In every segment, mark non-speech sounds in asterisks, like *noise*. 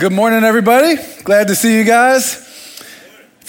Good morning, everybody. Glad to see you guys.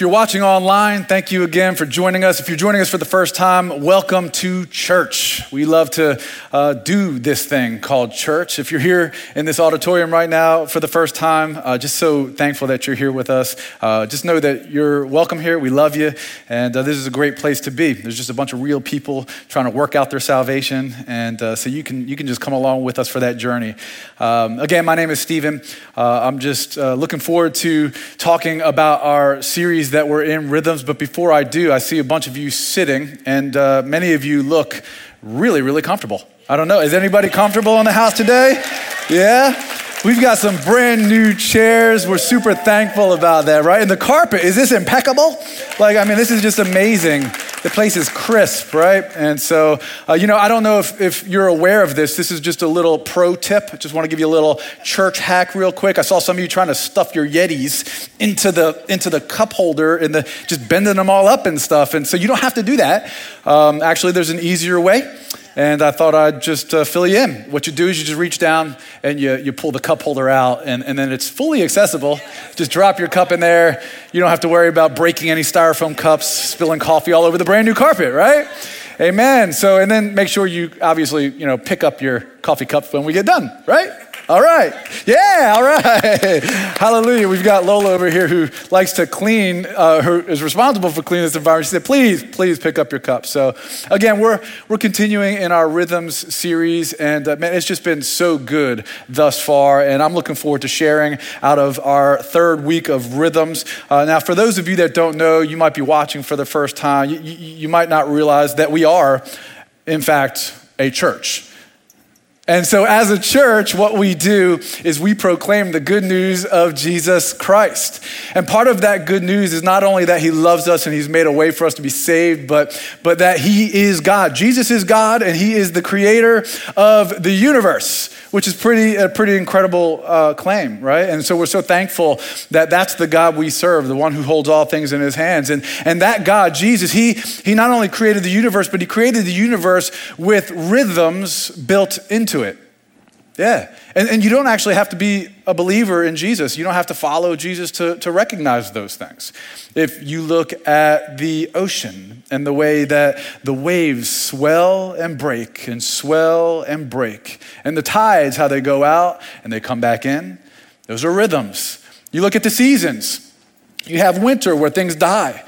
If you're watching online, thank you again for joining us. If you're joining us for the first time, welcome to church. We love to uh, do this thing called church. If you're here in this auditorium right now for the first time, uh, just so thankful that you're here with us. Uh, just know that you're welcome here. We love you, and uh, this is a great place to be. There's just a bunch of real people trying to work out their salvation, and uh, so you can you can just come along with us for that journey. Um, again, my name is Stephen. Uh, I'm just looking forward to talking about our series that we're in rhythms. But before I do, I see a bunch of you sitting, and uh, many of you look really, really comfortable. I don't know. Is anybody comfortable in the house today? Yeah? We've got some brand new chairs. We're super thankful about that, right? And the carpet, is this impeccable? Like, I mean, this is just amazing. The place is crisp, right? And so, uh, you know, I don't know if, if you're aware of this. This is just a little pro tip. I just want to give you a little church hack real quick. I saw some of you trying to stuff your Yetis into the, into the cup holder and the, just bending them all up and stuff. And so you don't have to do that. Um, actually, there's an easier way and I thought I'd just uh, fill you in. What you do is you just reach down and you, you pull the cup holder out, and, and then it's fully accessible. Just drop your cup in there. You don't have to worry about breaking any styrofoam cups, spilling coffee all over the brand new carpet, right? Amen. So, and then make sure you obviously, you know, pick up your coffee cup when we get done, right? All right. Yeah, all right. *laughs* Hallelujah. We've got Lola over here who likes to clean, uh, who is responsible for cleaning this environment. She said, please, please pick up your cup. So, again, we're, we're continuing in our Rhythms series, and uh, man, it's just been so good thus far. And I'm looking forward to sharing out of our third week of Rhythms. Uh, now, for those of you that don't know, you might be watching for the first time, you, you, you might not realize that we are, in fact, a church. And so, as a church, what we do is we proclaim the good news of Jesus Christ. And part of that good news is not only that he loves us and he's made a way for us to be saved, but, but that he is God. Jesus is God and he is the creator of the universe which is pretty a pretty incredible uh, claim, right? And so we're so thankful that that's the God we serve, the one who holds all things in His hands, and and that God, Jesus, he he not only created the universe, but he created the universe with rhythms built into it. Yeah. And, and you don't actually have to be a believer in Jesus. You don't have to follow Jesus to, to recognize those things. If you look at the ocean and the way that the waves swell and break and swell and break, and the tides, how they go out and they come back in, those are rhythms. You look at the seasons. You have winter where things die,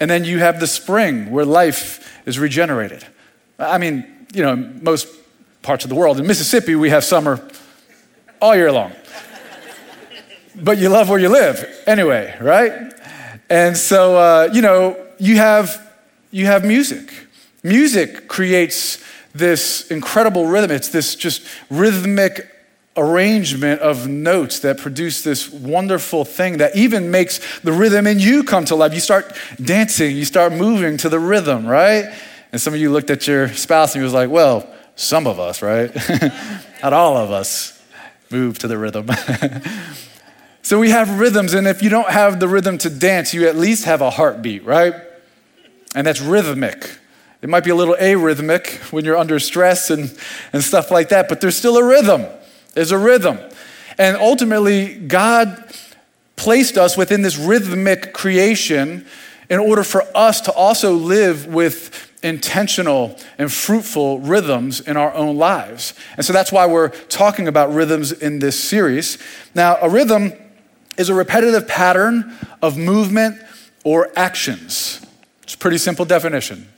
and then you have the spring where life is regenerated. I mean, you know, most parts of the world. In Mississippi, we have summer all year long. but you love where you live anyway, right? And so, uh, you know, you have, you have music. Music creates this incredible rhythm. It's this just rhythmic arrangement of notes that produce this wonderful thing that even makes the rhythm in you come to life. You start dancing, you start moving to the rhythm, right? And some of you looked at your spouse and you was like, well, some of us, right? *laughs* Not all of us move to the rhythm. *laughs* so we have rhythms, and if you don't have the rhythm to dance, you at least have a heartbeat, right? And that's rhythmic. It might be a little arrhythmic when you're under stress and, and stuff like that, but there's still a rhythm. There's a rhythm. And ultimately, God placed us within this rhythmic creation in order for us to also live with intentional and fruitful rhythms in our own lives. And so that's why we're talking about rhythms in this series. Now, a rhythm is a repetitive pattern of movement or actions. It's a pretty simple definition.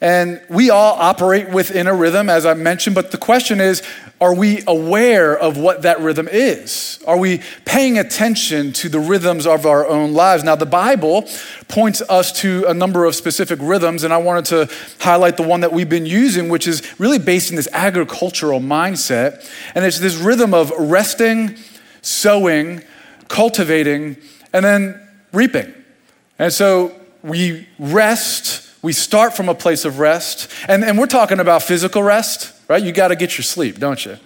And we all operate within a rhythm, as I mentioned, but the question is are we aware of what that rhythm is? Are we paying attention to the rhythms of our own lives? Now, the Bible points us to a number of specific rhythms, and I wanted to highlight the one that we've been using, which is really based in this agricultural mindset. And it's this rhythm of resting, sowing, cultivating, and then reaping. And so we rest we start from a place of rest. And, and we're talking about physical rest, right? You got to get your sleep, don't you?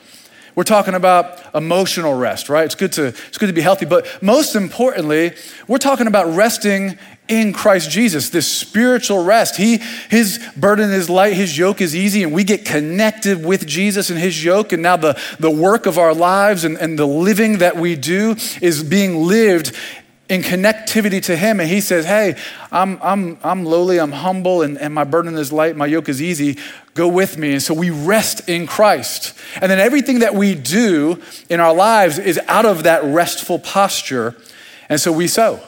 We're talking about emotional rest, right? It's good to, it's good to be healthy. But most importantly, we're talking about resting in Christ Jesus, this spiritual rest. He, his burden is light, his yoke is easy, and we get connected with Jesus and his yoke. And now the, the work of our lives and, and the living that we do is being lived in connectivity to him. And he says, Hey, I'm, I'm, I'm lowly, I'm humble, and, and my burden is light, my yoke is easy. Go with me. And so we rest in Christ. And then everything that we do in our lives is out of that restful posture. And so we sow.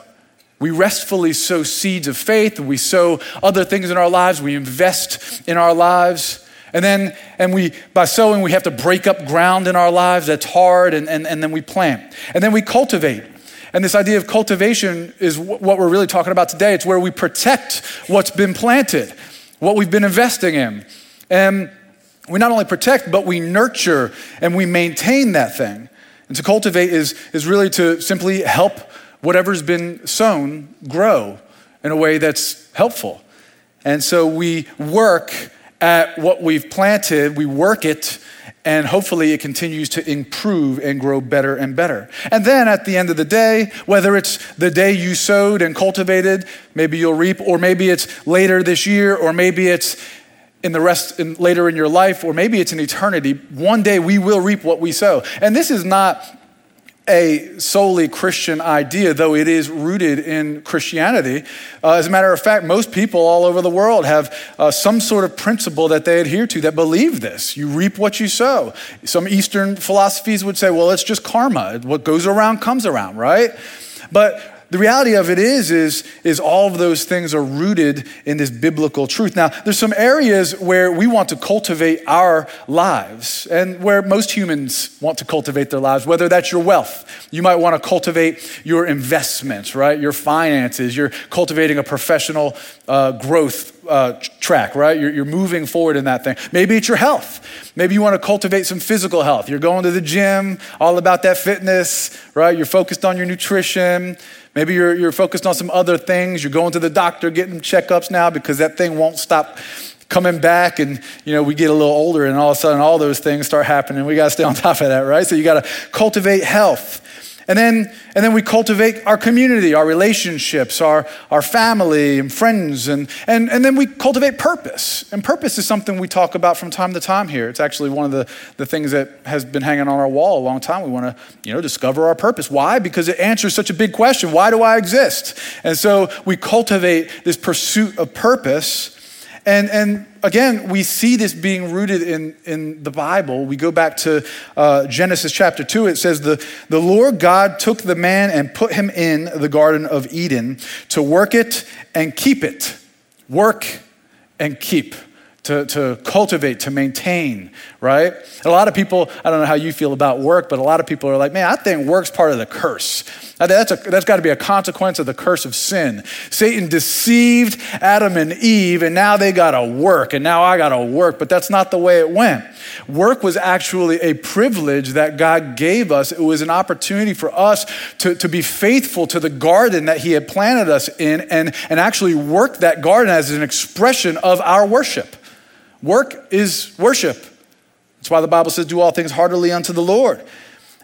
We restfully sow seeds of faith. We sow other things in our lives. We invest in our lives. And then, and we, by sowing, we have to break up ground in our lives that's hard, and, and, and then we plant. And then we cultivate. And this idea of cultivation is what we're really talking about today. It's where we protect what's been planted, what we've been investing in. And we not only protect, but we nurture and we maintain that thing. And to cultivate is, is really to simply help whatever's been sown grow in a way that's helpful. And so we work at what we've planted, we work it and hopefully it continues to improve and grow better and better. And then at the end of the day, whether it's the day you sowed and cultivated, maybe you'll reap, or maybe it's later this year, or maybe it's in the rest in, later in your life, or maybe it's in eternity. One day we will reap what we sow. And this is not a solely Christian idea, though it is rooted in Christianity. Uh, as a matter of fact, most people all over the world have uh, some sort of principle that they adhere to that believe this. You reap what you sow. Some Eastern philosophies would say, well, it's just karma. What goes around comes around, right? But the reality of it is, is, is all of those things are rooted in this biblical truth. Now, there's some areas where we want to cultivate our lives and where most humans want to cultivate their lives, whether that's your wealth. You might want to cultivate your investments, right? Your finances. You're cultivating a professional uh, growth uh, track, right? You're, you're moving forward in that thing. Maybe it's your health. Maybe you want to cultivate some physical health. You're going to the gym, all about that fitness, right? You're focused on your nutrition. Maybe you're, you're focused on some other things. You're going to the doctor, getting checkups now because that thing won't stop coming back. And you know we get a little older and all of a sudden all those things start happening. We got to stay on *laughs* top of that right? So you got to cultivate health and then, and then we cultivate our community, our relationships, our, our family and friends, and, and, and then we cultivate purpose. And purpose is something we talk about from time to time here. It's actually one of the, the things that has been hanging on our wall a long time. We want to, you know, discover our purpose. Why? Because it answers such a big question. Why do I exist? And so we cultivate this pursuit of purpose and, and again, we see this being rooted in, in the Bible. We go back to uh, Genesis chapter 2. It says, the, the Lord God took the man and put him in the Garden of Eden to work it and keep it. Work and keep to, to cultivate, to maintain, right? A lot of people, I don't know how you feel about work, but a lot of people are like, man, I think work's part of the curse. That's, that's got to be a consequence of the curse of sin. Satan deceived Adam and Eve, and now they got to work, and now I got to work, but that's not the way it went. Work was actually a privilege that God gave us. It was an opportunity for us to, to be faithful to the garden that He had planted us in and, and actually work that garden as an expression of our worship. Work is worship. That's why the Bible says, do all things heartily unto the Lord.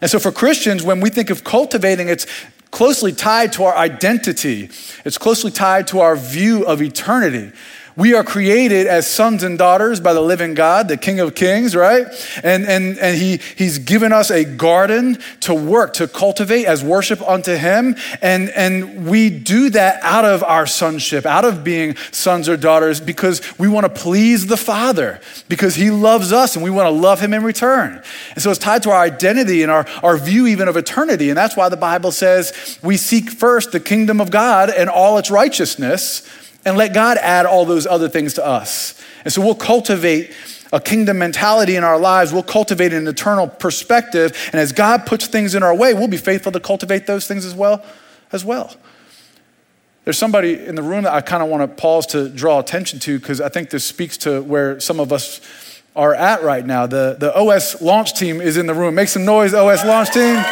And so for Christians, when we think of cultivating, it's closely tied to our identity, it's closely tied to our view of eternity. We are created as sons and daughters by the living God, the King of Kings, right? And, and, and he, He's given us a garden to work, to cultivate as worship unto Him. And, and we do that out of our sonship, out of being sons or daughters, because we want to please the Father, because He loves us and we want to love Him in return. And so it's tied to our identity and our, our view even of eternity. And that's why the Bible says we seek first the kingdom of God and all its righteousness and let God add all those other things to us. And so we'll cultivate a kingdom mentality in our lives. We'll cultivate an eternal perspective. And as God puts things in our way, we'll be faithful to cultivate those things as well. As well. There's somebody in the room that I kind of want to pause to draw attention to because I think this speaks to where some of us are at right now. The, the OS launch team is in the room. Make some noise, OS launch team.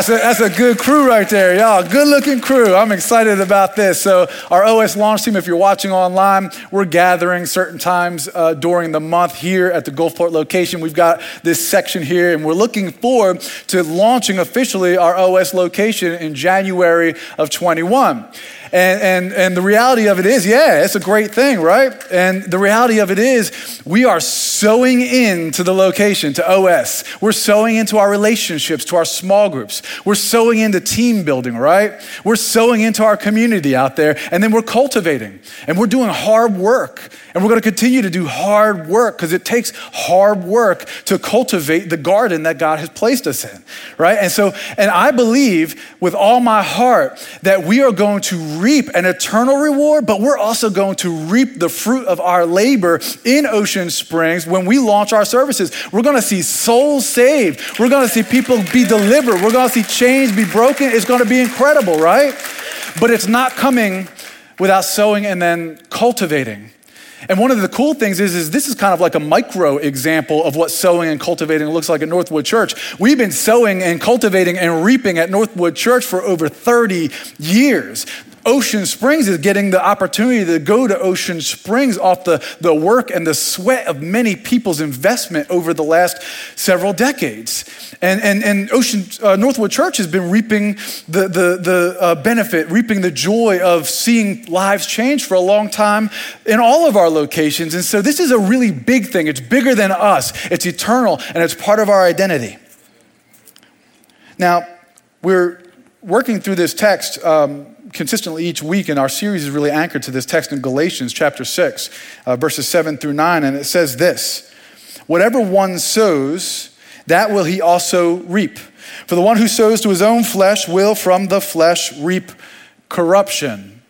That's a, that's a good crew right there, y'all. Good looking crew. I'm excited about this. So, our OS launch team, if you're watching online, we're gathering certain times uh, during the month here at the Gulfport location. We've got this section here, and we're looking forward to launching officially our OS location in January of 21. And, and, and the reality of it is, yeah, it's a great thing, right? And the reality of it is, we are sowing into the location, to OS. We're sowing into our relationships, to our small groups. We're sowing into team building, right? We're sowing into our community out there. And then we're cultivating. And we're doing hard work. And we're going to continue to do hard work because it takes hard work to cultivate the garden that God has placed us in, right? And so, and I believe with all my heart that we are going to reap an eternal reward, but we're also going to reap the fruit of our labor in Ocean Springs when we launch our services. We're going to see souls saved. We're going to see people be delivered. We're going to see chains be broken. It's going to be incredible, right? But it's not coming without sowing and then cultivating. And one of the cool things is, is this is kind of like a micro example of what sowing and cultivating looks like at Northwood Church. We've been sowing and cultivating and reaping at Northwood Church for over 30 years. Ocean Springs is getting the opportunity to go to Ocean Springs off the, the work and the sweat of many people's investment over the last several decades. And, and, and Ocean, uh, Northwood Church has been reaping the, the, the uh, benefit, reaping the joy of seeing lives change for a long time in all of our locations. And so this is a really big thing. It's bigger than us, it's eternal, and it's part of our identity. Now, we're working through this text. Um, consistently each week, and our series is really anchored to this text in Galatians chapter 6, uh, verses 7 through 9. And it says this Whatever one sows, that will he also reap. For the one who sows to his own flesh will from the flesh reap corruption.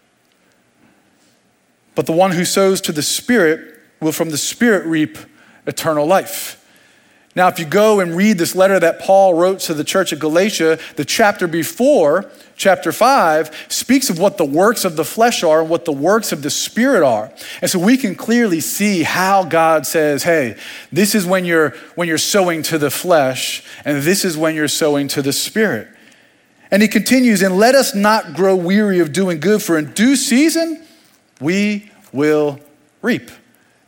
But the one who sows to the Spirit will from the Spirit reap eternal life. Now, if you go and read this letter that Paul wrote to the church at Galatia, the chapter before, chapter 5, speaks of what the works of the flesh are and what the works of the spirit are. And so we can clearly see how God says, hey, this is when you're when you're sowing to the flesh, and this is when you're sowing to the spirit. And he continues, and let us not grow weary of doing good, for in due season we will reap.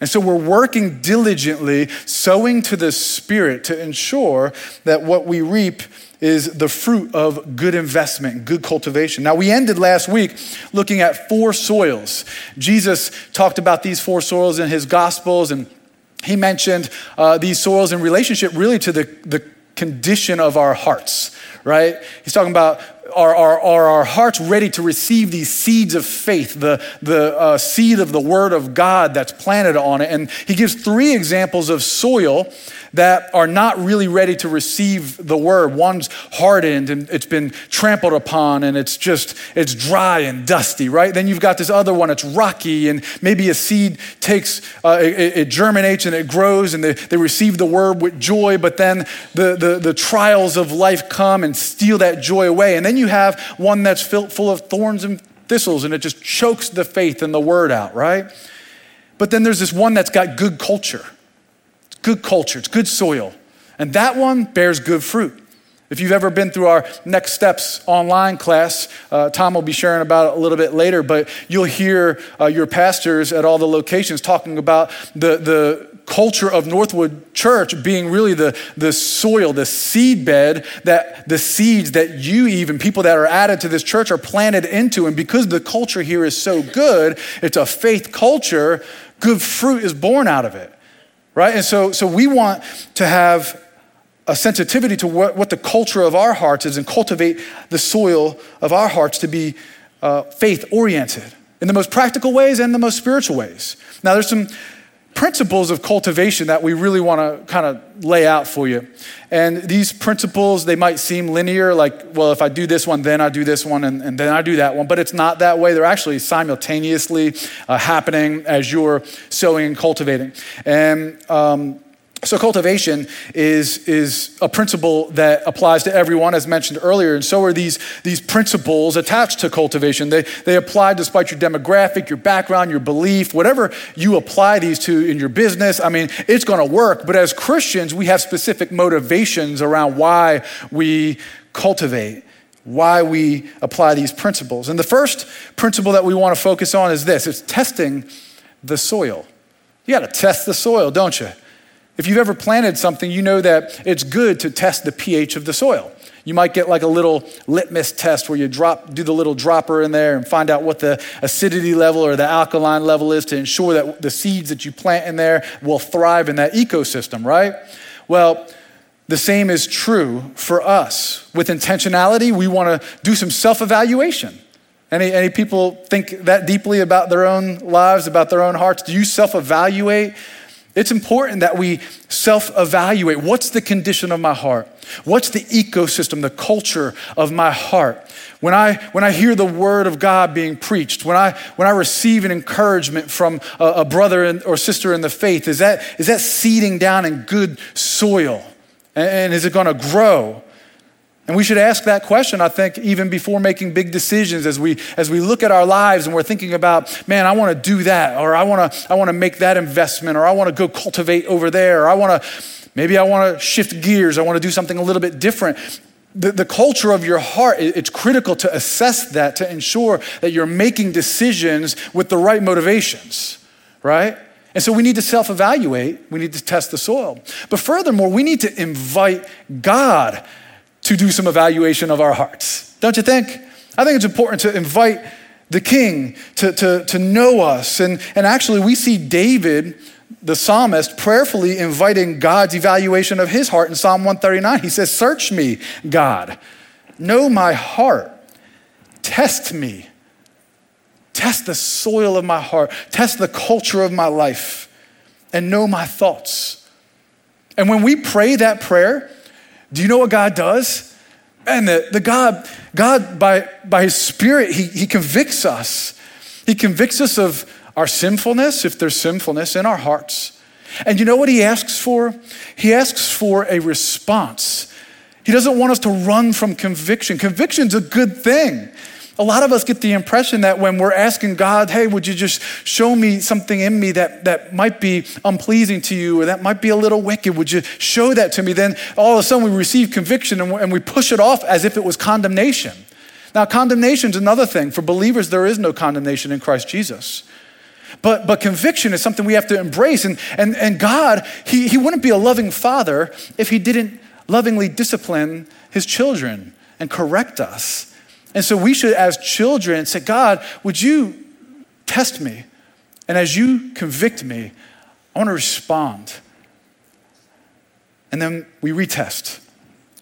And so we're working diligently, sowing to the Spirit to ensure that what we reap is the fruit of good investment, good cultivation. Now, we ended last week looking at four soils. Jesus talked about these four soils in his Gospels, and he mentioned uh, these soils in relationship really to the, the condition of our hearts, right? He's talking about are, are, are our hearts ready to receive these seeds of faith, the, the uh, seed of the Word of God that's planted on it? And he gives three examples of soil that are not really ready to receive the word. One's hardened and it's been trampled upon and it's just, it's dry and dusty, right? Then you've got this other one, it's rocky and maybe a seed takes, uh, it, it, germinates and it grows and they, they receive the word with joy, but then the, the, the trials of life come and steal that joy away. And then you have one that's full of thorns and thistles and it just chokes the faith and the word out, right? But then there's this one that's got good culture good culture, it's good soil. And that one bears good fruit. If you've ever been through our Next Steps online class, uh, Tom will be sharing about it a little bit later, but you'll hear uh, your pastors at all the locations talking about the, the culture of Northwood Church being really the, the soil, the seed bed that the seeds that you, even people that are added to this church, are planted into. And because the culture here is so good, it's a faith culture, good fruit is born out of it right? And so, so we want to have a sensitivity to what, what the culture of our hearts is and cultivate the soil of our hearts to be uh, faith oriented in the most practical ways and the most spiritual ways. Now, there's some principles of cultivation that we really want to kind of lay out for you. And these principles, they might seem linear, like, well, if I do this one, then I do this one, and, and then I do that one. But it's not that way. They're actually simultaneously uh, happening as you're sowing and cultivating. And um, so, cultivation is, is a principle that applies to everyone, as mentioned earlier. And so are these, these principles attached to cultivation. They, they apply despite your demographic, your background, your belief, whatever you apply these to in your business. I mean, it's going to work. But as Christians, we have specific motivations around why we cultivate, why we apply these principles. And the first principle that we want to focus on is this it's testing the soil. You got to test the soil, don't you? If you've ever planted something, you know that it's good to test the pH of the soil. You might get like a little litmus test where you drop, do the little dropper in there and find out what the acidity level or the alkaline level is to ensure that the seeds that you plant in there will thrive in that ecosystem, right? Well, the same is true for us. With intentionality, we want to do some self evaluation. Any, any people think that deeply about their own lives, about their own hearts? Do you self evaluate? It's important that we self evaluate. What's the condition of my heart? What's the ecosystem, the culture of my heart? When I, when I hear the word of God being preached, when I, when I receive an encouragement from a, a brother or sister in the faith, is that, is that seeding down in good soil? And, and is it going to grow? And we should ask that question, I think, even before making big decisions as we, as we look at our lives and we're thinking about, man, I want to do that, or I want to I wanna make that investment, or I want to go cultivate over there, or I want to, maybe I want to shift gears, I want to do something a little bit different. The, the culture of your heart, it's critical to assess that to ensure that you're making decisions with the right motivations, right? And so we need to self evaluate, we need to test the soil. But furthermore, we need to invite God to do some evaluation of our hearts. Don't you think? I think it's important to invite the king to, to, to know us. And, and actually, we see David, the psalmist, prayerfully inviting God's evaluation of his heart in Psalm 139. He says, Search me, God, know my heart, test me, test the soil of my heart, test the culture of my life, and know my thoughts. And when we pray that prayer, do you know what God does? And the, the God, God by, by his spirit, he, he convicts us. He convicts us of our sinfulness, if there's sinfulness in our hearts. And you know what he asks for? He asks for a response. He doesn't want us to run from conviction. Conviction's a good thing. A lot of us get the impression that when we're asking God, hey, would you just show me something in me that, that might be unpleasing to you or that might be a little wicked? Would you show that to me? Then all of a sudden we receive conviction and, we push it off as if it was condemnation. Now, condemnation is another thing. For believers, there is no condemnation in Christ Jesus. But, but conviction is something we have to embrace. And, and, and God, he, he wouldn't be a loving father if he didn't lovingly discipline his children and correct us. And so we should, as children, say, God, would you test me? And as you convict me, I want to respond. And then we retest.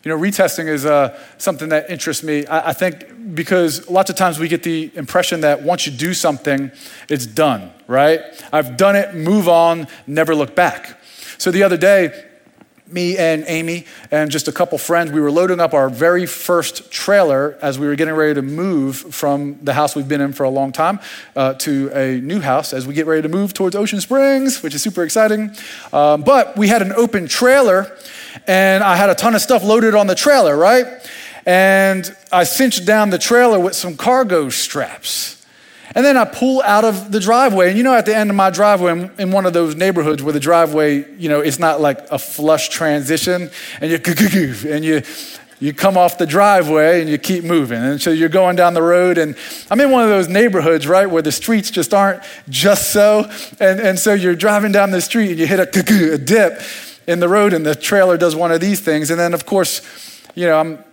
You know, retesting is uh, something that interests me. I, I, think because lots of times we get the impression that once you do something, it's done, right? I've done it, move on, never look back. So the other day, me and Amy and just a couple friends, we were loading up our very first trailer as we were getting ready to move from the house we've been in for a long time uh, to a new house as we get ready to move towards Ocean Springs, which is super exciting. Um, but we had an open trailer and I had a ton of stuff loaded on the trailer, right? And I cinched down the trailer with some cargo straps. And then I pull out of the driveway. And you know, at the end of my driveway, I'm in one of those neighborhoods where the driveway, you know, it's not like a flush transition. And you, and you, you come off the driveway and you keep moving. And so you're going down the road. And I'm in one of those neighborhoods, right, where the streets just aren't just so. And, and so you're driving down the street and you hit a, a dip in the road and the trailer does one of these things. And then, of course, you know, I'm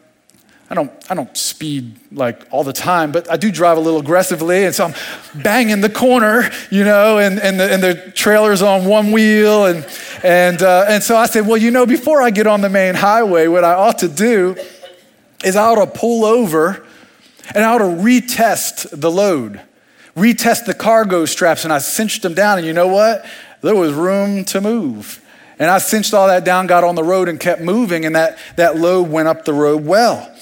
I don't, I don't speed like all the time, but I do drive a little aggressively. And so I'm banging the corner, you know, and, and, the, and the trailer's on one wheel. And, and, uh, and so I said, well, you know, before I get on the main highway, what I ought to do is I ought to pull over and I ought to retest the load, retest the cargo straps. And I cinched them down. And you know what? There was room to move. And I cinched all that down, got on the road, and kept moving. And that, that load went up the road well.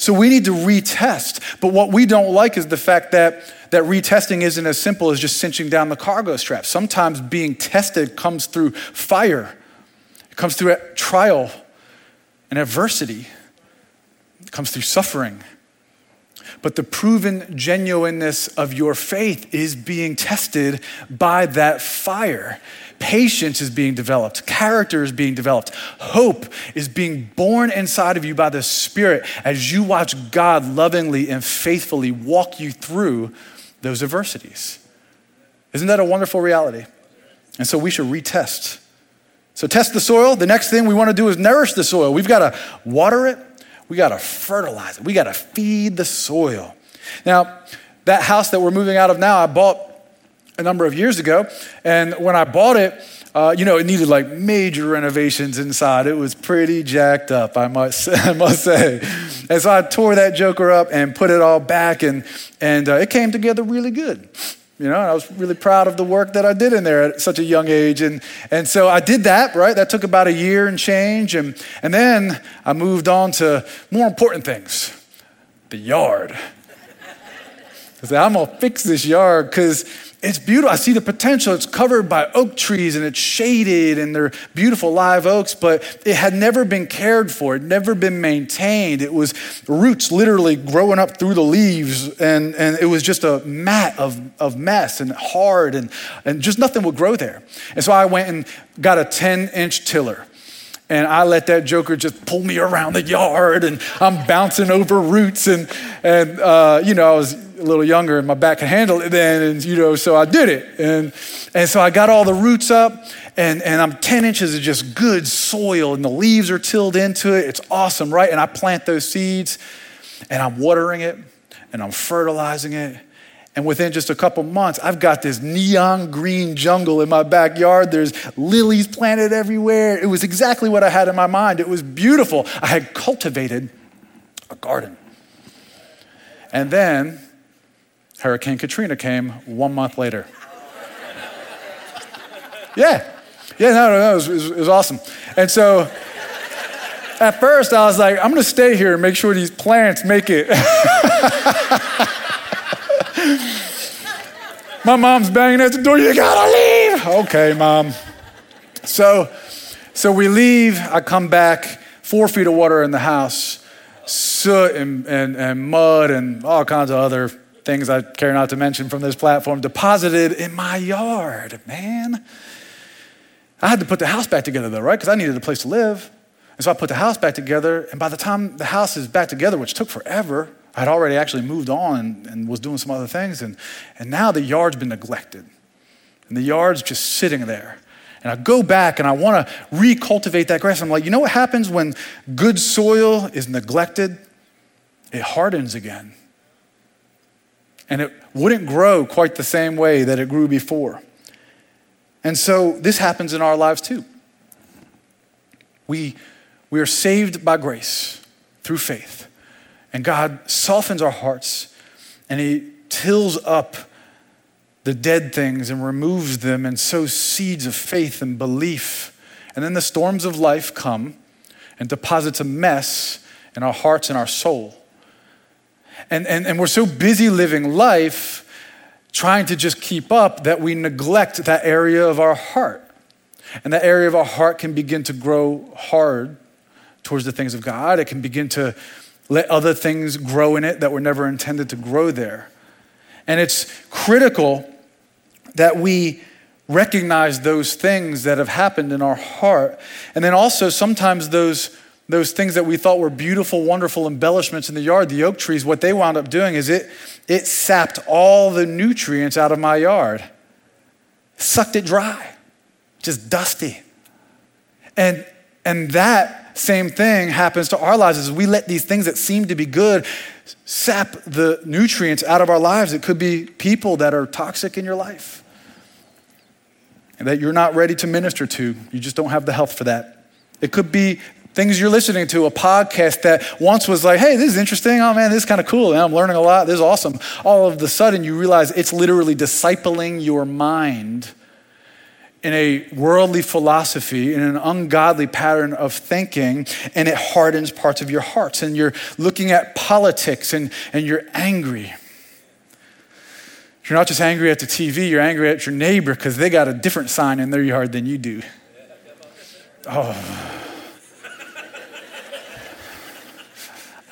So we need to retest. But what we don't like is the fact that, that retesting isn't as simple as just cinching down the cargo strap. Sometimes being tested comes through fire, it comes through trial and adversity, it comes through suffering. But the proven genuineness of your faith is being tested by that fire. Patience is being developed, character is being developed, hope is being born inside of you by the Spirit as you watch God lovingly and faithfully walk you through those adversities. Isn't that a wonderful reality? And so we should retest. So, test the soil. The next thing we want to do is nourish the soil. We've got to water it, we got to fertilize it, we got to feed the soil. Now, that house that we're moving out of now, I bought a number of years ago. And when I bought it, uh, you know, it needed like major renovations inside. It was pretty jacked up, I must, *laughs* I must say. And so I tore that joker up and put it all back, and, and uh, it came together really good. You know, I was really proud of the work that I did in there at such a young age. And, and so I did that, right? That took about a year and change. And, and then I moved on to more important things the yard. *laughs* I said, I'm going to fix this yard because it's beautiful. I see the potential. It's covered by oak trees and it's shaded and they're beautiful live oaks, but it had never been cared for. It never been maintained. It was roots literally growing up through the leaves and, and it was just a mat of, of mess and hard and, and just nothing would grow there. And so I went and got a 10 inch tiller and I let that joker just pull me around the yard, and I'm bouncing over roots, and and uh, you know I was a little younger, and my back could handle it then, and you know so I did it, and and so I got all the roots up, and and I'm 10 inches of just good soil, and the leaves are tilled into it. It's awesome, right? And I plant those seeds, and I'm watering it, and I'm fertilizing it, and within just a couple months, I've got this neon green jungle in my backyard. There's lilies planted everywhere. It was exactly what I had in my mind. It was beautiful. I had cultivated a garden. And then Hurricane Katrina came one month later. *laughs* yeah. Yeah, no, no, no, it was, it was, awesome. And so at first I was like, I'm gonna stay here and make sure these plants make it. *laughs* My mom's banging at the door. You gotta leave. Okay, mom. So, so we leave. I come back, four feet of water in the house, soot and, and, and mud and all kinds of other things I care not to mention from this platform deposited in my yard, man. I had to put the house back together though, right? Because I needed a place to live. And so I put the house back together. And by the time the house is back together, which took forever, I'd already actually moved on and, and was doing some other things. And, and now the yard's been neglected. And the yard's just sitting there. And I go back and I want to recultivate that grass. I'm like, you know what happens when good soil is neglected? It hardens again. And it wouldn't grow quite the same way that it grew before. And so this happens in our lives too. We, we are saved by grace through faith. And God softens our hearts and He tills up the dead things and removes them and sows seeds of faith and belief. And then the storms of life come and deposits a mess in our hearts and our soul. And, and, and we're so busy living life trying to just keep up that we neglect that area of our heart. And that area of our heart can begin to grow hard towards the things of God. It can begin to let other things grow in it that were never intended to grow there. And it's critical that we recognize those things that have happened in our heart. And then also, sometimes those, those things that we thought were beautiful, wonderful embellishments in the yard, the oak trees, what they wound up doing is it, it sapped all the nutrients out of my yard, sucked it dry, just dusty. And, and that same thing happens to our lives as we let these things that seem to be good sap the nutrients out of our lives. It could be people that are toxic in your life and that you're not ready to minister to. You just don't have the health for that. It could be things you're listening to, a podcast that once was like, hey, this is interesting. Oh man, this is kind of cool. I'm learning a lot. This is awesome. All of the sudden, you realize it's literally discipling your mind in a worldly philosophy, in an ungodly pattern of thinking, and it hardens parts of your hearts. And you're looking at politics and, and you're angry. You're not just angry at the TV, you're angry at your neighbor because they got a different sign in their yard than you do. Oh.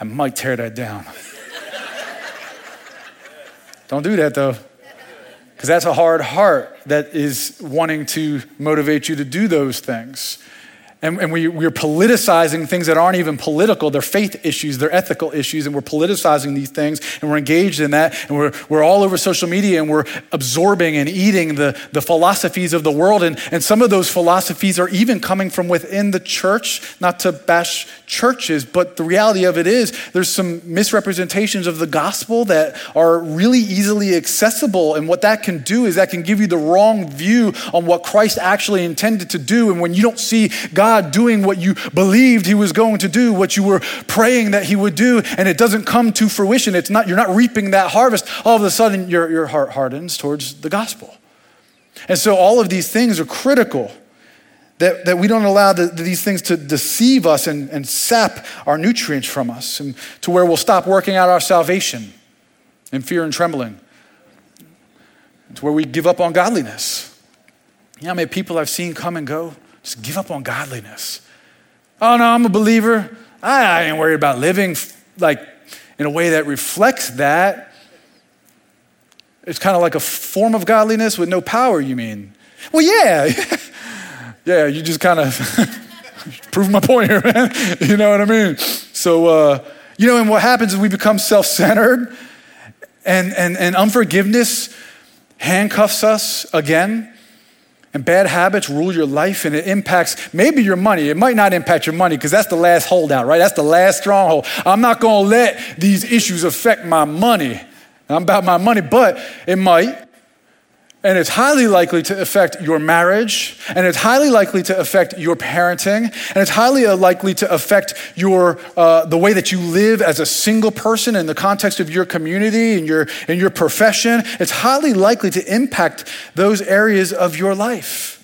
I might tear that down. Don't do that though. Because that's a hard heart that is wanting to motivate you to do those things. And, and we, we're politicizing things that aren't even political. They're faith issues, they're ethical issues, and we're politicizing these things and we're engaged in that. And we're, we're all over social media and we're absorbing and eating the, the philosophies of the world. And, and some of those philosophies are even coming from within the church, not to bash churches, but the reality of it is there's some misrepresentations of the gospel that are really easily accessible. And what that can do is that can give you the wrong view on what Christ actually intended to do. And when you don't see God God doing what you believed he was going to do, what you were praying that he would do, and it doesn't come to fruition. It's not, you're not reaping that harvest. All of a sudden, your, your heart hardens towards the gospel. And so all of these things are critical. That, that we don't allow the, these things to deceive us and, and sap our nutrients from us, and to where we'll stop working out our salvation in fear and trembling, to where we give up on godliness. You know how many people I've seen come and go? Just give up on godliness. Oh no, I'm a believer. I ain't worried about living like in a way that reflects that. It's kind of like a form of godliness with no power, you mean? Well, yeah. *laughs* yeah, you just kind of *laughs* prove my point here, man. *laughs* you know what I mean? So, uh, you know, and what happens is we become self centered, and, and, and unforgiveness handcuffs us again. And bad habits rule your life and it impacts maybe your money. It might not impact your money because that's the last holdout, right? That's the last stronghold. I'm not going to let these issues affect my money. I'm about my money, but it might. And it's highly likely to affect your marriage, and it's highly likely to affect your parenting, and it's highly likely to affect your, uh, the way that you live as a single person in the context of your community and your, and your profession. It's highly likely to impact those areas of your life.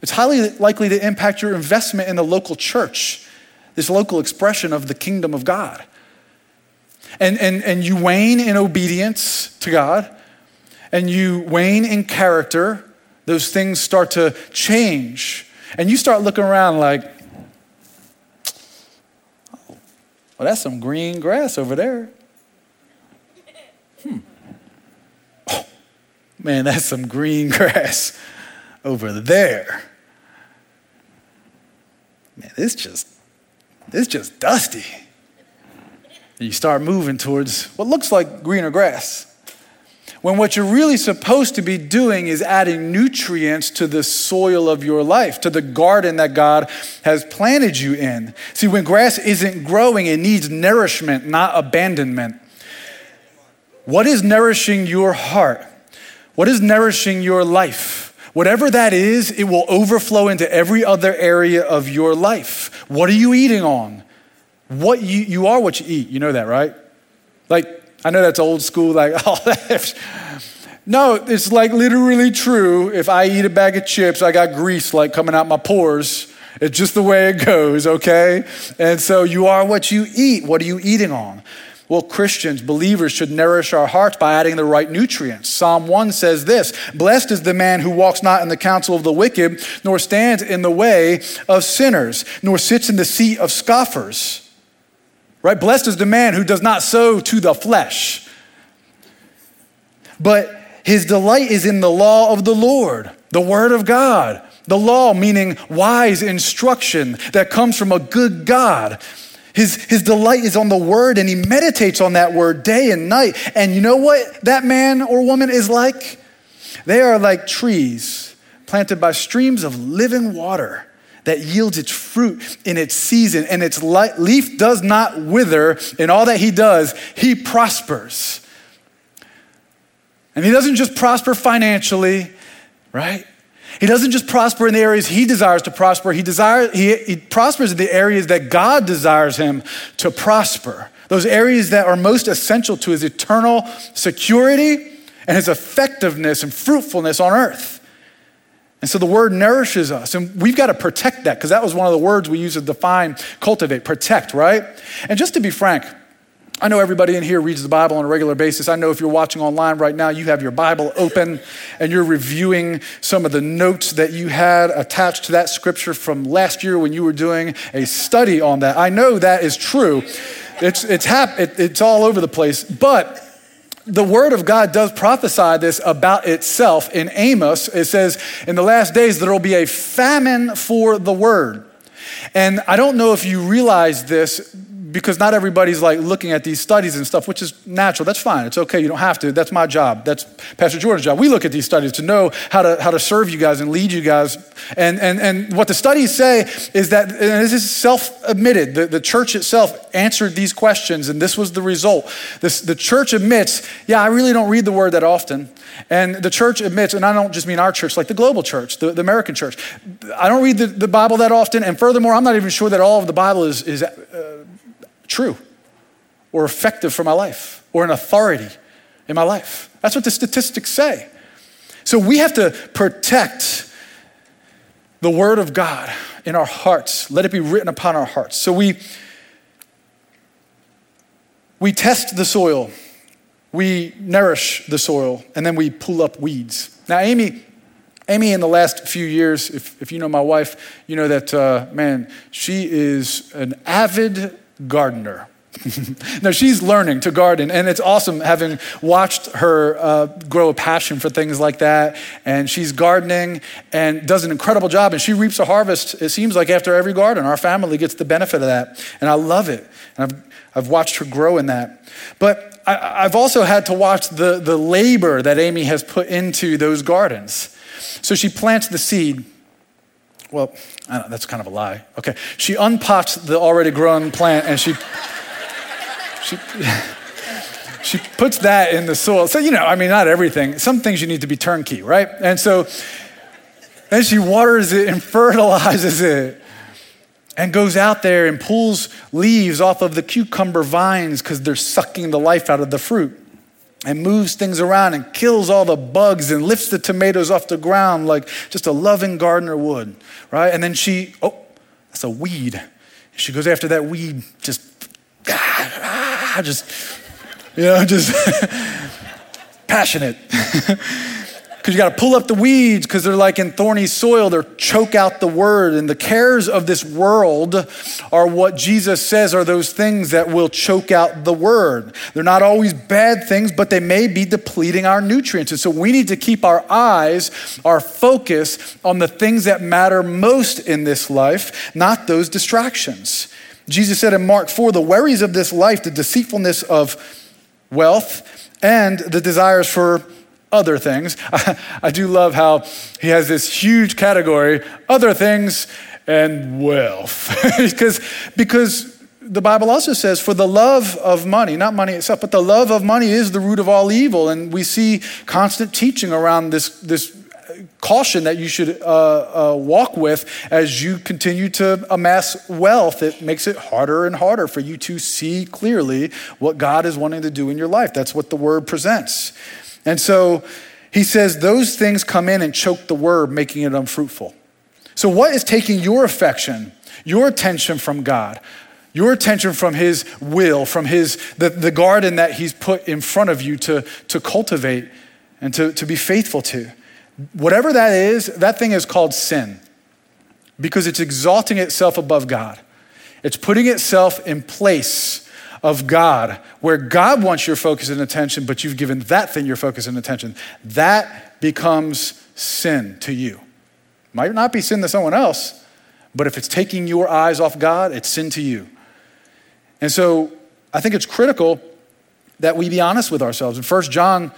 It's highly likely to impact your investment in the local church, this local expression of the kingdom of God. And, and, and you wane in obedience to God and you wane in character, those things start to change. And you start looking around like, oh, well, that's some green grass over there. Hmm. Oh, man, that's some green *laughs* grass over there. Man, it's just, it's just dusty. And you start moving towards what looks like greener grass when what you're really supposed to be doing is adding nutrients to the soil of your life, to the garden that God has planted you in. See, when grass isn't growing, it needs nourishment, not abandonment. What is nourishing your heart? What is nourishing your life? Whatever that is, it will overflow into every other area of your life. What are you eating on? What you, you are what you eat. You know that, right? Like I know that's old school, like *laughs* all that. No, it's like literally true. If I eat a bag of chips, I got grease like coming out my pores. It's just the way it goes, okay? And so you are what you eat. What are you eating on? Well, Christians, believers should nourish our hearts by adding the right nutrients. Psalm 1 says this Blessed is the man who walks not in the counsel of the wicked, nor stands in the way of sinners, nor sits in the seat of scoffers. Right? Blessed is the man who does not sow to the flesh, but his delight is in the law of the Lord, the word of God. The law, meaning wise instruction that comes from a good God. His, his delight is on the word and he meditates on that word day and night. And you know what that man or woman is like? They are like trees planted by streams of living water that yields its fruit in its season, and its leaf does not wither. In all that he does, he prospers. And he doesn't just prosper financially, right? He doesn't just prosper in the areas he desires to prosper. He, desires, he, he prospers in the areas that God desires him to prosper. Those areas that are most essential to his eternal security and his effectiveness and fruitfulness on earth. And so the word nourishes us, and we've got to protect that because that was one of the words we use to define cultivate, protect, right? And just to be frank, I know everybody in here reads the Bible on a regular basis. I know if you're watching online right now, you have your Bible open and you're reviewing some of the notes that you had attached to that scripture from last year when you were doing a study on that. I know that is true. It's, it's, hap- it, it's all over the place. But the word of God does prophesy this about itself. In Amos, it says, In the last days, there will be a famine for the word. And I don't know if you realize this because not everybody's like looking at these studies and stuff, which is natural. That's fine. It's okay. You don't have to. That's my job. That's Pastor Jordan's job. We look at these studies to know how to, how to serve you guys and lead you guys. And, and, and what the studies say is that, and this is self admitted, the, the church itself answered these questions, and this was the result. This, the church admits, yeah, I really don't read the word that often. And the church admits, and I don't just mean our church, like the global church, the, the American church. I don't read the, the Bible that often, and furthermore, I'm not even sure that all of the Bible is, is uh, true or effective for my life or an authority in my life. That's what the statistics say. So we have to protect the word of God in our hearts. Let it be written upon our hearts. So we we test the soil, we nourish the soil, and then we pull up weeds. Now, Amy, Amy, in the last few years, if, if you know my wife, you know that, uh, man, she is an avid gardener. *laughs* now she's learning to garden, and it's awesome having watched her uh, grow a passion for things like that. And she's gardening and does an incredible job, and she reaps a harvest, it seems like, after every garden. Our family gets the benefit of that, and I love it. And I've, I've watched her grow in that. But I, I've also had to watch the, the labor that Amy has put into those gardens. So she plants the seed well, that's kind of a lie. Okay. She unpots the already grown plant and she, *laughs* she, *laughs* she puts that in the soil. So, you know, I mean, not everything. Some things you need to be turnkey, right? And so then she waters it and *laughs* fertilizes it and goes out there and pulls leaves off of the cucumber vines because they're sucking the life out of the fruit and moves things around and kills all the bugs and lifts the tomatoes off the ground like just a loving gardener would, right? And then she, oh, that's a weed. She goes after that weed, just, ah, just, you know, just *laughs* passionate. *laughs* because you got to pull up the weeds because they're like in thorny soil. They're choke out the word. And the cares of this world are what Jesus says are those things that will choke out the word. They're not always bad things, but they may be depleting our nutrients. And so we need to keep our eyes, our focus on the things that matter most in this life, not those distractions. Jesus said in Mark 4 the worries of this life, the deceitfulness of wealth, and the desires for other things. *laughs* I, do love how he has this huge category, other things and wealth. *laughs* because, because the Bible also says, for the love of money, not money itself, but the love of money is the root of all evil. And we see constant teaching around this, this caution that you should uh, uh, walk with as you continue to amass wealth. It makes it harder and harder for you to see clearly what God is wanting to do in your life. That's what the word presents. And so he says those things come in and choke the word, making it unfruitful. So, what is taking your affection, your attention from God, your attention from his will, from his the, the garden that he's put in front of you to, to cultivate and to, to be faithful to? Whatever that is, that thing is called sin because it's exalting itself above God. It's putting itself in place of God, where God wants your focus and attention, but you've given that thing your focus and attention, that becomes sin to you. Might not be sin to someone else, but if it's taking your eyes off God, it's sin to you. And so I think it's critical that we be honest with ourselves. In 1 John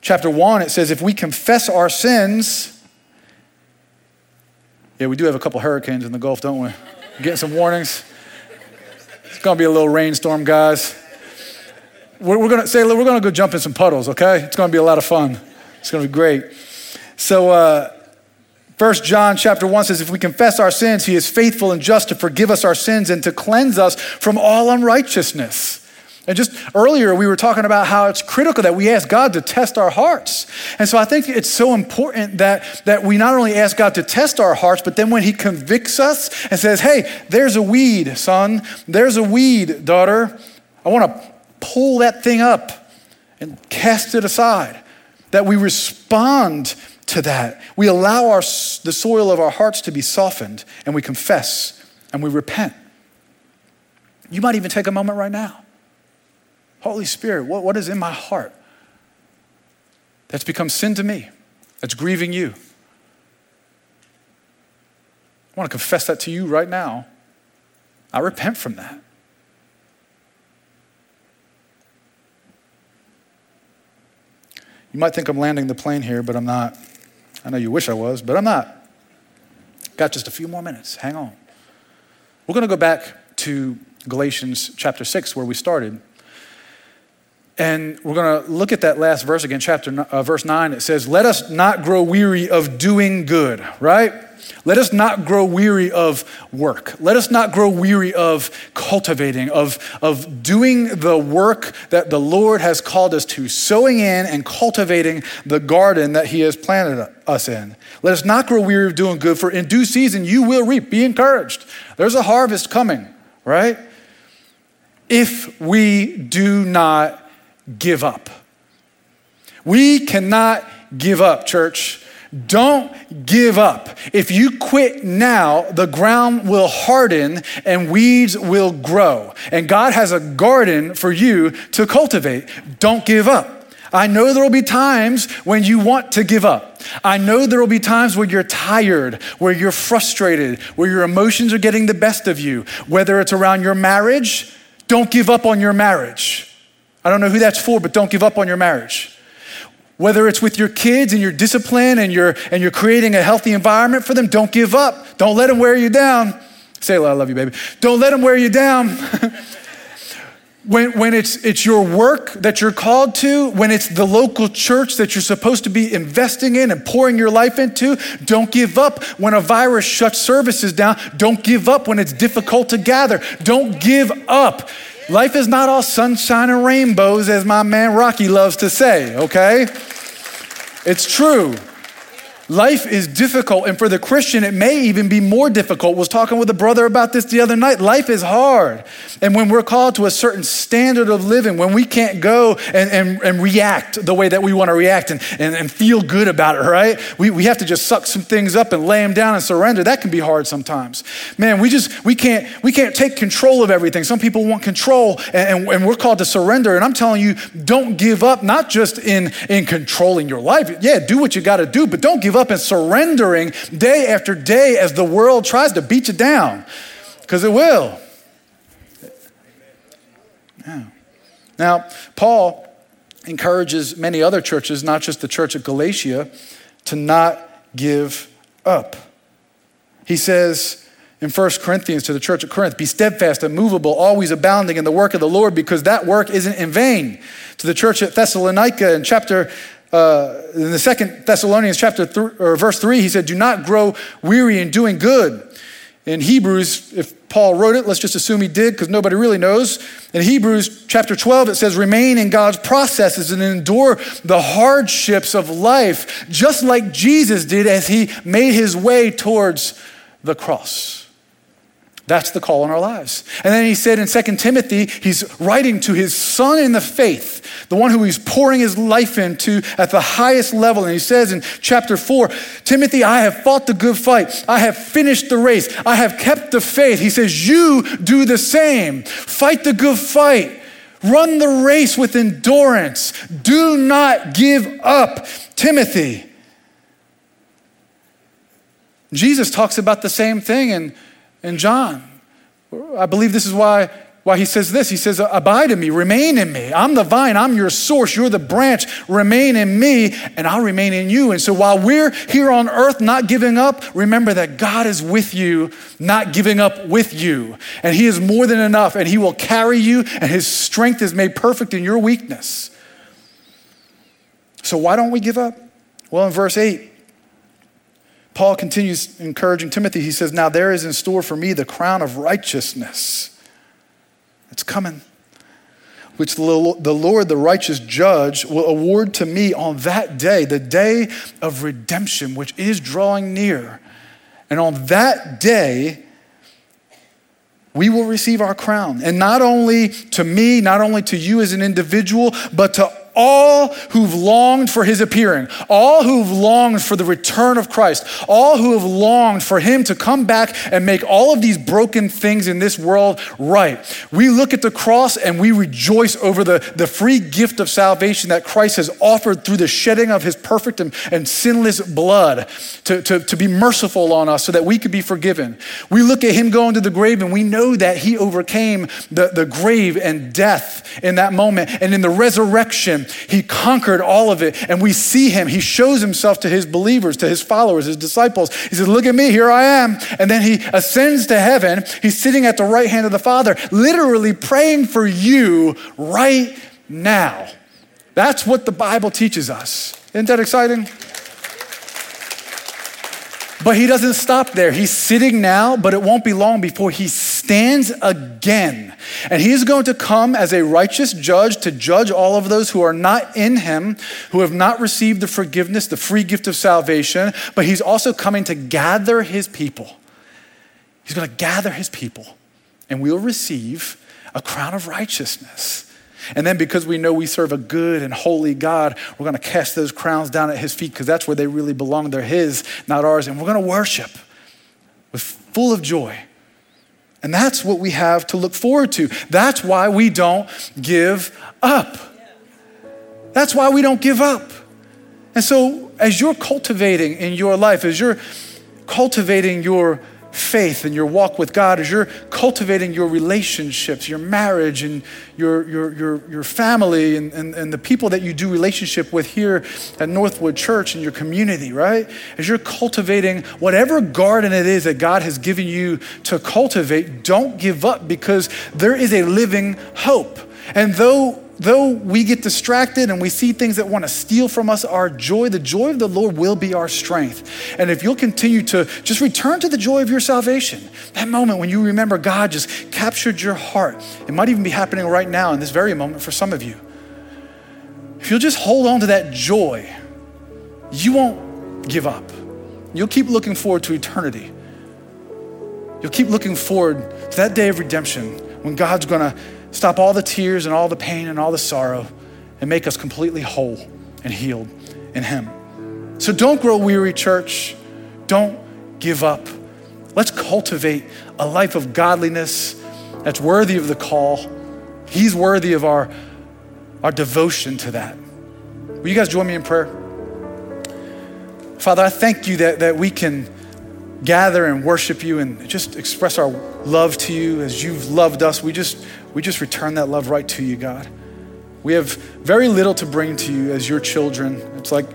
chapter 1, it says, if we confess our sins, yeah, we do have a couple hurricanes in the Gulf, don't we? Getting some warnings. It's going to be a little rainstorm, guys. We're, we're going to say, we're going to go jump in some puddles, okay? It's going to be a lot of fun. It's going to be great. So, uh, First John chapter 1 says, If we confess our sins, he is faithful and just to forgive us our sins and to cleanse us from all unrighteousness. And just earlier, we were talking about how it's critical that we ask God to test our hearts. And so I think it's so important that, that we not only ask God to test our hearts, but then when He convicts us and says, hey, there's a weed, son, there's a weed, daughter, I want to pull that thing up and cast it aside. That we respond to that. We allow our, the soil of our hearts to be softened and we confess and we repent. You might even take a moment right now Holy Spirit, what, what is in my heart? that's become sin to me, that's grieving you. I want to confess that to you right now. I repent from that. You might think I'm landing the plane here, but I'm not. I know you wish I was, but I'm not. Got just a few more minutes. Hang on. We're going to go back to Galatians chapter 6, where we started. And we're going to look at that last verse again, chapter uh, verse 9. It says, Let us not grow weary of doing good, right? Let us not grow weary of work. Let us not grow weary of cultivating, of, of doing the work that the Lord has called us to, sowing in and cultivating the garden that He has planted us in. Let us not grow weary of doing good, for in due season you will reap. Be encouraged. There's a harvest coming, right? If we do not give up. We cannot give up, church. Don't give up. If you quit now, the ground will harden and weeds will grow. And God has a garden for you to cultivate. Don't give up. I know there will be times when you want to give up. I know there will be times where you're tired, where you're frustrated, where your emotions are getting the best of you. Whether it's around your marriage, don't give up on your marriage. I don't know who that's for, but don't give up on your marriage. Whether it's with your kids and your discipline and you're, and you're creating a healthy environment for them, don't give up. Don't let them wear you down. Say, I love you, baby. Don't let them wear you down. *laughs* when, when it's, it's your work that you're called to, when it's the local church that you're supposed to be investing in and pouring your life into, don't give up. When a virus shuts services down, don't give up. When it's difficult to gather, don't give up. Life is not all sunshine and rainbows, as my man Rocky loves to say, okay? It's true. Life is difficult, and for the Christian, it may even be more difficult. Was talking with a brother about this the other night. Life is hard, and when we're called to a certain standard of living, when we can't go and, and, and react the way that we want to react and, and, and feel good about it, right? We, we have to just suck some things up and lay them down and surrender. That can be hard sometimes. Man, we just we can't we can't take control of everything. Some people want control, and, and we're called to surrender. And I'm telling you, don't give up. Not just in in controlling your life. Yeah, do what you got to do, but don't give up and surrendering day after day as the world tries to beat you down, because it will. Yeah. Now, Paul encourages many other churches, not just the church at Galatia, to not give up. He says in 1 Corinthians to the church at Corinth, be steadfast, immovable, always abounding in the work of the Lord, because that work isn't in vain. To the church at Thessalonica in chapter uh, in the second Thessalonians chapter th- or verse three, he said, "Do not grow weary in doing good." In Hebrews, if Paul wrote it, let's just assume he did because nobody really knows. In Hebrews chapter 12, it says, Remain in God's processes and endure the hardships of life, just like Jesus did as he made his way towards the cross. That's the call in our lives. And then he said in 2 Timothy, he's writing to his son in the faith, the one who he's pouring his life into at the highest level. And he says in chapter 4, Timothy, I have fought the good fight. I have finished the race. I have kept the faith. He says, You do the same. Fight the good fight. Run the race with endurance. Do not give up, Timothy. Jesus talks about the same thing in in John. I believe this is why, why he says this. He says, Abide in me, remain in me. I'm the vine, I'm your source, you're the branch. Remain in me, and I'll remain in you. And so while we're here on earth not giving up, remember that God is with you, not giving up with you. And he is more than enough, and he will carry you, and his strength is made perfect in your weakness. So why don't we give up? Well, in verse 8, Paul continues encouraging Timothy. He says, Now there is in store for me the crown of righteousness. It's coming, which the Lord, the righteous judge, will award to me on that day, the day of redemption, which is drawing near. And on that day, we will receive our crown. And not only to me, not only to you as an individual, but to all who've longed for his appearing, all who've longed for the return of Christ, all who have longed for him to come back and make all of these broken things in this world right. We look at the cross and we rejoice over the, the free gift of salvation that Christ has offered through the shedding of his perfect and, and sinless blood to, to, to be merciful on us so that we could be forgiven. We look at him going to the grave and we know that he overcame the, the grave and death in that moment. And in the resurrection, he conquered all of it. And we see him. He shows himself to his believers, to his followers, his disciples. He says, Look at me, here I am. And then he ascends to heaven. He's sitting at the right hand of the Father, literally praying for you right now. That's what the Bible teaches us. Isn't that exciting? But he doesn't stop there. He's sitting now, but it won't be long before he stands again. And he is going to come as a righteous judge to judge all of those who are not in him, who have not received the forgiveness, the free gift of salvation. But he's also coming to gather his people. He's going to gather his people, and we'll receive a crown of righteousness. And then because we know we serve a good and holy God, we're going to cast those crowns down at his feet because that's where they really belong. They're his, not ours. And we're going to worship with full of joy. And that's what we have to look forward to. That's why we don't give up. That's why we don't give up. And so, as you're cultivating in your life, as you're cultivating your faith and your walk with God, as you're cultivating your relationships, your marriage, and your, your, your, your family, and, and, and the people that you do relationship with here at Northwood Church and your community, right? As you're cultivating whatever garden it is that God has given you to cultivate, don't give up because there is a living hope. And though though we get distracted and we see things that want to steal from us our joy, the joy of the Lord will be our strength. And if you'll continue to just return to the joy of your salvation, that moment when you remember God just captured your heart, it might even be happening right now in this very moment for some of you. If you'll just hold on to that joy, you won't give up. You'll keep looking forward to eternity. You'll keep looking forward to that day of redemption when God's going to stop all the tears and all the pain and all the sorrow and make us completely whole and healed in Him. So don't grow weary, church. Don't give up. Let's cultivate a life of godliness that's worthy of the call. He's worthy of our, our devotion to that. Will you guys join me in prayer? Father, I thank you that, that we can gather and worship you and just express our love to you as you've loved us. We just we just return that love right to you, God. We have very little to bring to you as your children. It's like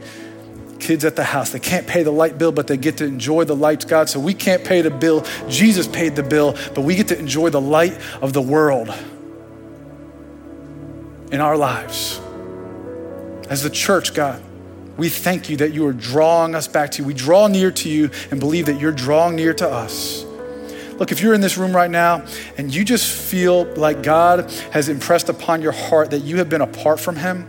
kids at the house. They can't pay the light bill, but they get to enjoy the lights, God. So we can't pay the bill. Jesus paid the bill, but we get to enjoy the light of the world in our lives. As the church, God, we thank you that you are drawing us back to you. We draw near to you and believe that you're drawing near to us. Look, if you're in this room right now and you just feel like God has impressed upon your heart that you have been apart from Him,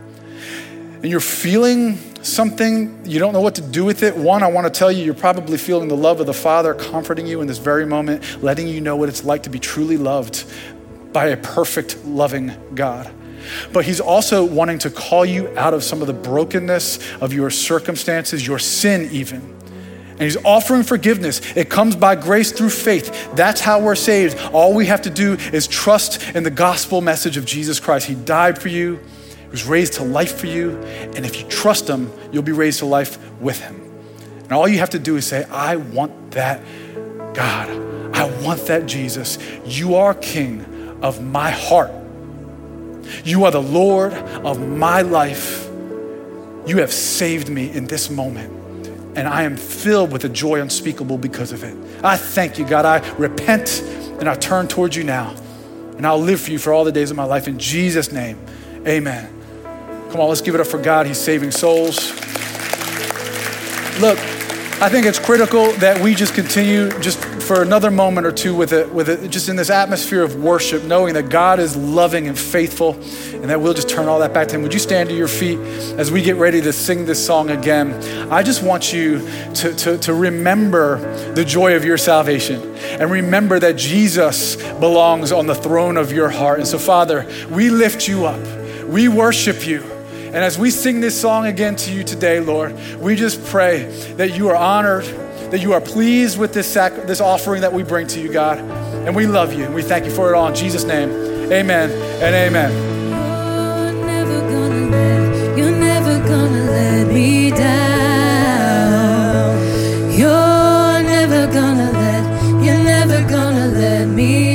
and you're feeling something, you don't know what to do with it. One, I want to tell you, you're probably feeling the love of the Father comforting you in this very moment, letting you know what it's like to be truly loved by a perfect, loving God. But He's also wanting to call you out of some of the brokenness of your circumstances, your sin, even and he's offering forgiveness. It comes by grace through faith. That's how we're saved. All we have to do is trust in the gospel message of Jesus Christ. He died for you, he was raised to life for you. And if you trust him, you'll be raised to life with him. And all you have to do is say, I want that God. I want that Jesus. You are King of my heart. You are the Lord of my life. You have saved me in this moment and I am filled with a joy unspeakable because of it. I thank you, God. I repent and I turn towards you now. And I'll live for you for all the days of my life. In Jesus' name, amen. Come on, let's give it up for God. He's saving souls. Look, I think it's critical that we just continue just for another moment or two with it, with it, just in this atmosphere of worship, knowing that God is loving and faithful, and that we'll just turn all that back to Him. Would you stand to your feet as we get ready to sing this song again? I just want you to, to, to remember the joy of your salvation and remember that Jesus belongs on the throne of your heart. And so, Father, we lift you up, we worship you. And as we sing this song again to you today, Lord, we just pray that you are honored, that you are pleased with this, sac- this offering that we bring to you, God. And we love you and we thank you for it all in Jesus' name. Amen and amen. You're never gonna let, you're never gonna let me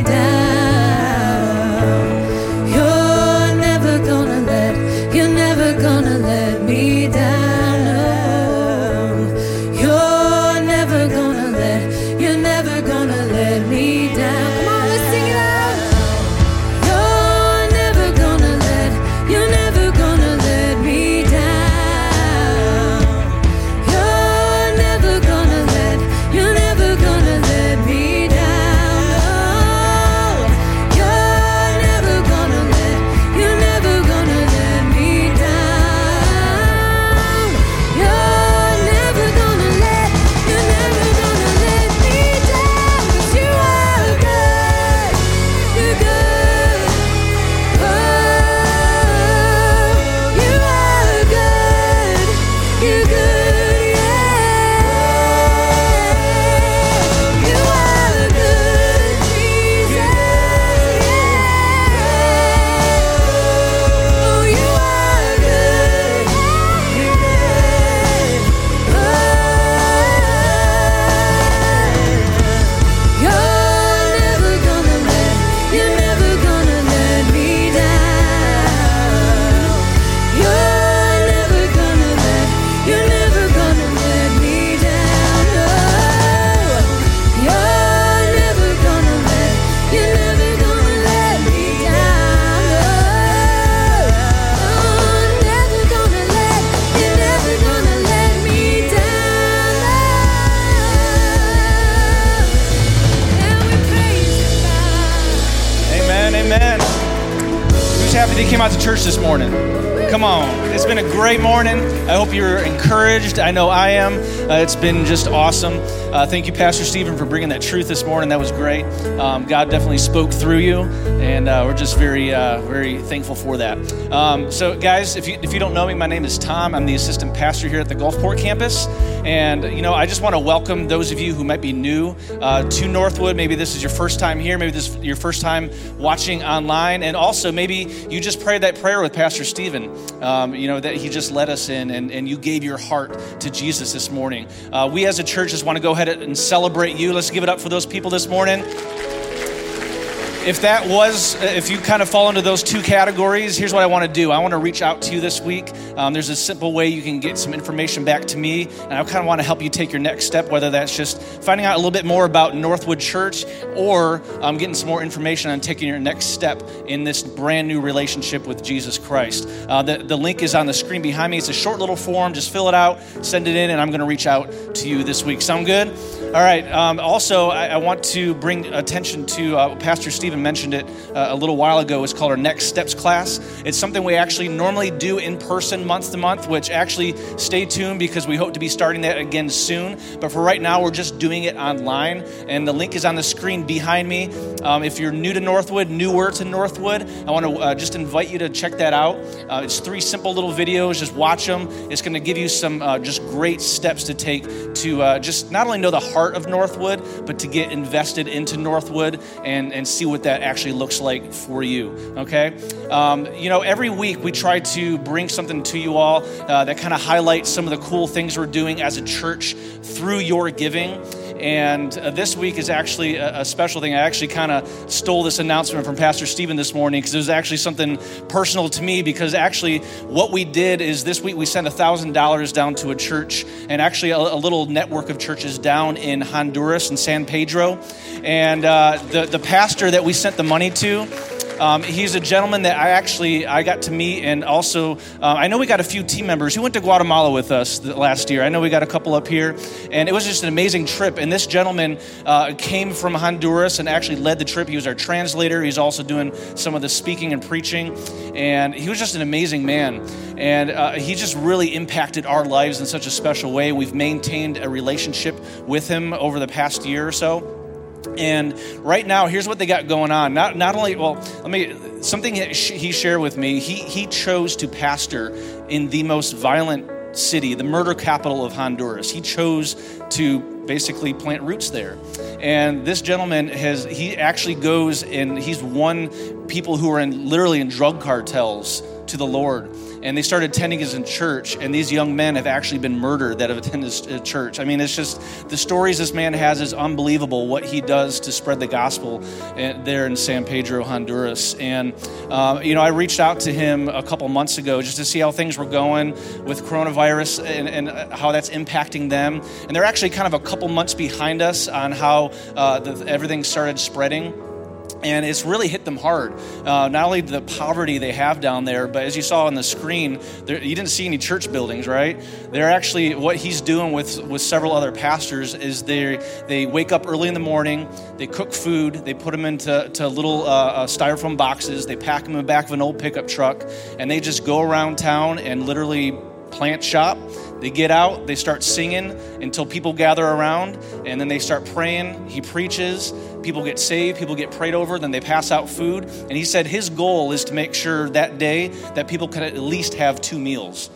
this morning? Encouraged. I know I am. Uh, it's been just awesome. Uh, thank you, Pastor Stephen, for bringing that truth this morning. That was great. Um, God definitely spoke through you, and uh, we're just very, uh, very thankful for that. Um, so, guys, if you, if you don't know me, my name is Tom. I'm the assistant pastor here at the Gulfport campus. And, you know, I just want to welcome those of you who might be new uh, to Northwood. Maybe this is your first time here. Maybe this is your first time watching online. And also, maybe you just prayed that prayer with Pastor Stephen, um, you know, that he just led us in and, and you gave your heart to Jesus this morning. Uh, we as a church just want to go ahead and celebrate you. Let's give it up for those people this morning if that was, if you kind of fall into those two categories, here's what I want to do. I want to reach out to you this week. Um, there's a simple way you can get some information back to me, and I kind of want to help you take your next step, whether that's just finding out a little bit more about Northwood Church or um, getting some more information on taking your next step in this brand new relationship with Jesus Christ. Uh, the, the link is on the screen behind me. It's a short little form. Just fill it out, send it in, and I'm going to reach out to you this week. Sound good? All right. Um, also, I, I want to bring attention to uh, Pastor Stephen mentioned it uh, a little while ago. It's called our Next Steps class. It's something we actually normally do in person month to month, which actually stay tuned because we hope to be starting that again soon. But for right now, we're just doing it online, and the link is on the screen behind me. Um, if you're new to Northwood, newer to Northwood, I want to uh, just invite you to check that out. Uh, it's three simple little videos. Just watch them. It's going to give you some uh, just great steps to take to uh, just not only know the heart of Northwood, but to get invested into Northwood and, and see what that actually looks like for you. Okay? Um, you know, every week we try to bring something to you all uh, that kind of highlights some of the cool things we're doing as a church through your giving. And uh, this week is actually a, a special thing. I actually kind of stole this announcement from Pastor Stephen this morning because it was actually something personal to me. Because actually, what we did is this week we sent $1,000 down to a church and actually a, a little network of churches down in Honduras and San Pedro. And uh, the, the pastor that we sent the money to, um, he's a gentleman that I actually I got to meet, and also uh, I know we got a few team members who went to Guatemala with us last year. I know we got a couple up here, and it was just an amazing trip. And this gentleman uh, came from Honduras and actually led the trip. He was our translator. He's also doing some of the speaking and preaching, and he was just an amazing man. And uh, he just really impacted our lives in such a special way. We've maintained a relationship with him over the past year or so. And right now, here's what they got going on. Not, not only, well, let me, something he shared with me, he, he chose to pastor in the most violent city, the murder capital of Honduras. He chose to basically plant roots there. And this gentleman has, he actually goes and he's won people who are in literally in drug cartels to the Lord and they started attending his in church and these young men have actually been murdered that have attended uh, church. I mean it's just the stories this man has is unbelievable what he does to spread the gospel uh, there in san pedro honduras. And uh, you know i reached out to him a couple months ago just to see how things were going with coronavirus and, and how that's impacting them. And they're actually kind of a couple months behind us on how uh, the, everything started spreading and it's really hit them hard. Uh, not only the poverty they have down there, but as you saw on the screen, there, you didn't see any church buildings, right? They're actually what he's doing with with several other pastors is they they wake up early in the morning, they cook food, they put them into to little uh, uh, styrofoam boxes, they pack them in the back of an old pickup truck, and they just go around town and literally plant shop. They get out, they start singing until people gather around, and then they start praying. He preaches, people get saved, people get prayed over, then they pass out food. And he said his goal is to make sure that day that people can at least have two meals.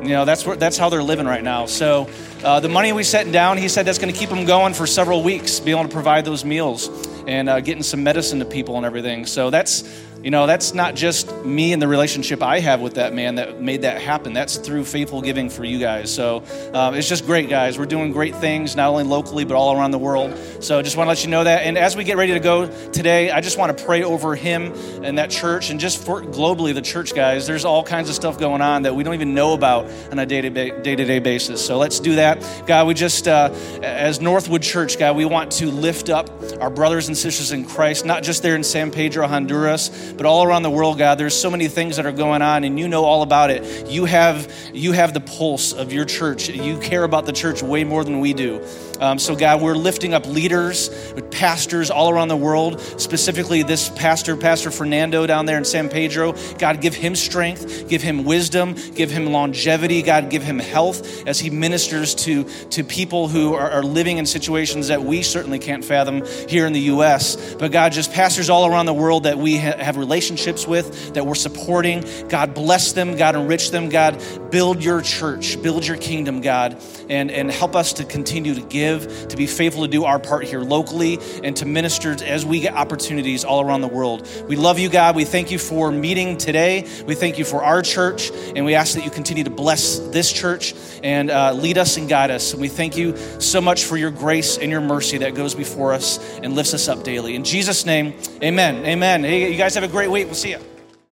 You know, that's, where, that's how they're living right now. So, uh, the money we set down, he said that's going to keep them going for several weeks, be able to provide those meals and uh, getting some medicine to people and everything. So, that's you know, that's not just me and the relationship I have with that man that made that happen. That's through faithful giving for you guys. So um, it's just great, guys. We're doing great things, not only locally, but all around the world. So just want to let you know that. And as we get ready to go today, I just want to pray over him and that church and just for globally, the church, guys. There's all kinds of stuff going on that we don't even know about on a day to day basis. So let's do that. God, we just, uh, as Northwood Church, God, we want to lift up our brothers and sisters in Christ, not just there in San Pedro, Honduras, but all around the world, God, there's so many things that are going on, and you know all about it. You have you have the pulse of your church. You care about the church way more than we do. Um, so, God, we're lifting up leaders, pastors all around the world, specifically this pastor, Pastor Fernando down there in San Pedro. God, give him strength, give him wisdom, give him longevity. God, give him health as he ministers to, to people who are, are living in situations that we certainly can't fathom here in the U.S. But, God, just pastors all around the world that we ha- have relationships with, that we're supporting. God, bless them. God, enrich them. God, build your church, build your kingdom, God, and, and help us to continue to give give, to be faithful to do our part here locally, and to minister as we get opportunities all around the world. We love you, God. We thank you for meeting today. We thank you for our church, and we ask that you continue to bless this church and uh, lead us and guide us. And we thank you so much for your grace and your mercy that goes before us and lifts us up daily. In Jesus' name, amen. Amen. Hey, you guys have a great week. We'll see you.